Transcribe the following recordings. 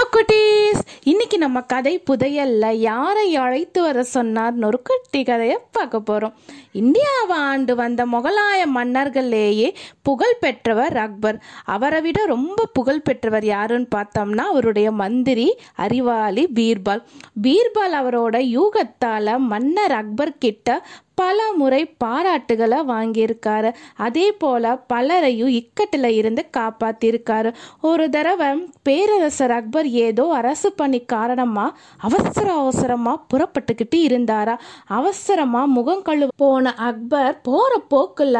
Hello குட்டீஸ். இன்னைக்கு நம்ம கதை புதையல்ல. யாரை அழைத்து வர சொன்னார்னு ஒரு குட்டி கதையை பார்க்க போகிறோம் இந்தியாவை ஆண்டு வந்த முகலாய மன்னர்களேயே புகழ் பெற்றவர் அக்பர். அவரை விட ரொம்ப புகழ் பெற்றவர் யாருன்னு பார்த்தோம்னா அவருடைய மந்திரி அறிவாளி பீர்பால். பீர்பால் அவரோட யூகத்தால் மன்னர் அக்பர் கிட்ட பல முறை பாராட்டுகளை வாங்கியிருக்காரு. அதே போல பலரையும் இக்கட்டில் இருந்து காப்பாத்திருக்காரு. ஒரு தடவை பேரரசர் அக்பர் ஏதோ அரசு பணி காரணமா அவசர அவசரமா புறப்பட்டுக்கிட்டு இருந்தாரா? அவசரமா முகம் கழு போன அக்பர் போற போக்குல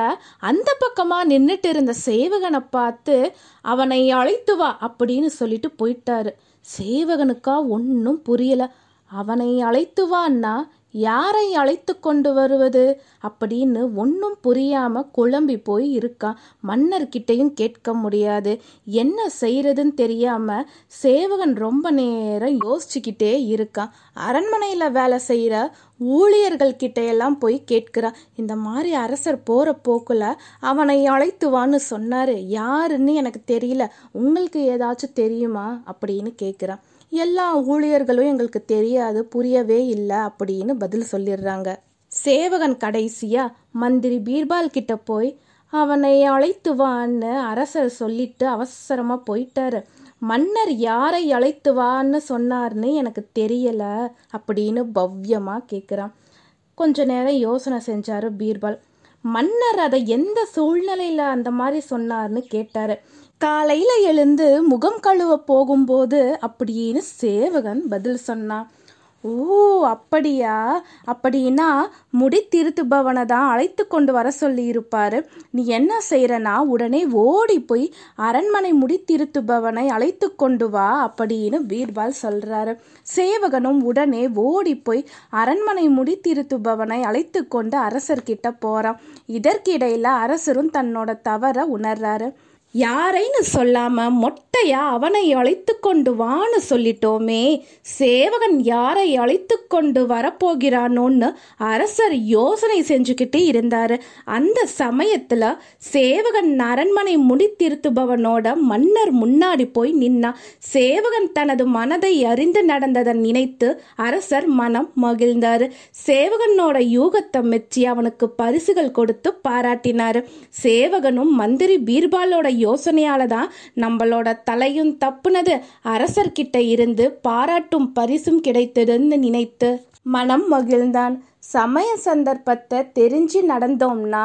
அந்த பக்கமா நின்றுட்டு இருந்த சேவகனை பார்த்து அவனை அழைத்து வா அப்படின்னு சொல்லிட்டு போயிட்டாரு. சேவகனுக்கா ஒன்றும் புரியல. அவனை அழைத்து வான்னா யாரை அழைத்து கொண்டு வருவது? அப்படின்னு ஒன்றும் புரியாம குழம்பி போய் இருக்கான் மன்னர்கிட்டையும் கேட்க முடியாது. என்ன செய்யறதுன்னு தெரியாம சேவகன் ரொம்ப நேரம் யோசிச்சுக்கிட்டே இருக்கான் அரண்மனையில் வேலை செய்கிற ஊழியர்கள் கிட்டையெல்லாம் போய் கேட்கிறான் இந்த மாதிரி அரசர் போகிற போக்குல அவனை அழைத்துவான்னு சொன்னார் சொன்னாரு. யாருன்னு எனக்கு தெரியல. உங்களுக்கு ஏதாச்சும் தெரியுமா? அப்படின்னு கேட்குறான் எல்லா ஊழியர்களும் எங்களுக்கு தெரியாது புரியவே இல்லை அப்படின்னு பதில் சொல்லிடுறாங்க. சேவகன் கடைசியா மந்திரி பீர்பால் கிட்ட போய் அவனை அழைத்து வான்னு அரசர் சொல்லிட்டு அவசரமா போயிட்டாரு. மன்னர் யாரை அழைத்து வான்னு சொன்னார்னு எனக்கு தெரியல அப்படின்னு பவ்யமா கேட்குறான் கொஞ்ச நேரம் யோசனை செஞ்சாரு பீர்பால். மன்னர் அதை எந்த சூழ்நிலையில் அந்த மாதிரி சொன்னார்னு கேட்டார். காலையில் எழுந்து முகம் கழுவ போகும்போது அப்படின்னு சேவகன் பதில் சொன்னான் ஓ அப்படியா? அப்படின்னா முடி திருத்துபவனை தான் அழைத்து கொண்டு வர சொல்லி இருப்பாரு நீ என்ன செய்கிறனா உடனே ஓடி போய் அரண்மனை முடி திருத்துபவனை அழைத்து கொண்டு வா அப்படின்னு பீர்பால் சொல்கிறாரு சேவகனும் உடனே ஓடி போய் அரண்மனை முடி திருத்துபவனை அழைத்து கொண்டு அரசர்கிட்ட போகிறான் இதற்கிடையில் அரசரும் தன்னோட தவற உணர்றாரு. யாரைன்னு சொல்லாம மொட்டையா அவனை அழைத்து கொண்டு வான்னு சொல்லிட்டோமே? சேவகன் யாரை அழைத்து கொண்டு வரப்போகிறானோன்னு அரசர் யோசனை செஞ்சுக்கிட்டு இருந்தாரு. அந்த சமயத்துல சேவகன் அரண்மனை முடித்திருத்துபவனோட மன்னர் முன்னாடி போய் நின்னா சேவகன் தனது மனதை அறிந்து நடந்ததை நினைத்து அரசர் மனம் மகிழ்ந்தாரு. சேவகனோட யூகத்தை மெச்சி அவனுக்கு பரிசுகள் கொடுத்து பாராட்டினாரு. சேவகனும் மந்திரி பீர்பாலோட யோசனையால தான் நம்மளோட தலையும் தப்புனது அரசர்கிட்ட இருந்து பாராட்டும் பரிசும் கிடைத்ததுன்னு நினைத்து மனம் மகிழ்ந்தான். சமய சந்தர்ப்பத்தை தெரிஞ்சு நடந்தோம்னா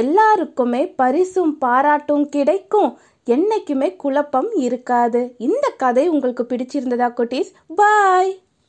எல்லாருக்குமே பரிசும் பாராட்டும் கிடைக்கும். என்னைக்குமே குழப்பம் இருக்காது. இந்த கதை உங்களுக்கு பிடிச்சிருந்ததா குட்டீஸ்? பாய்!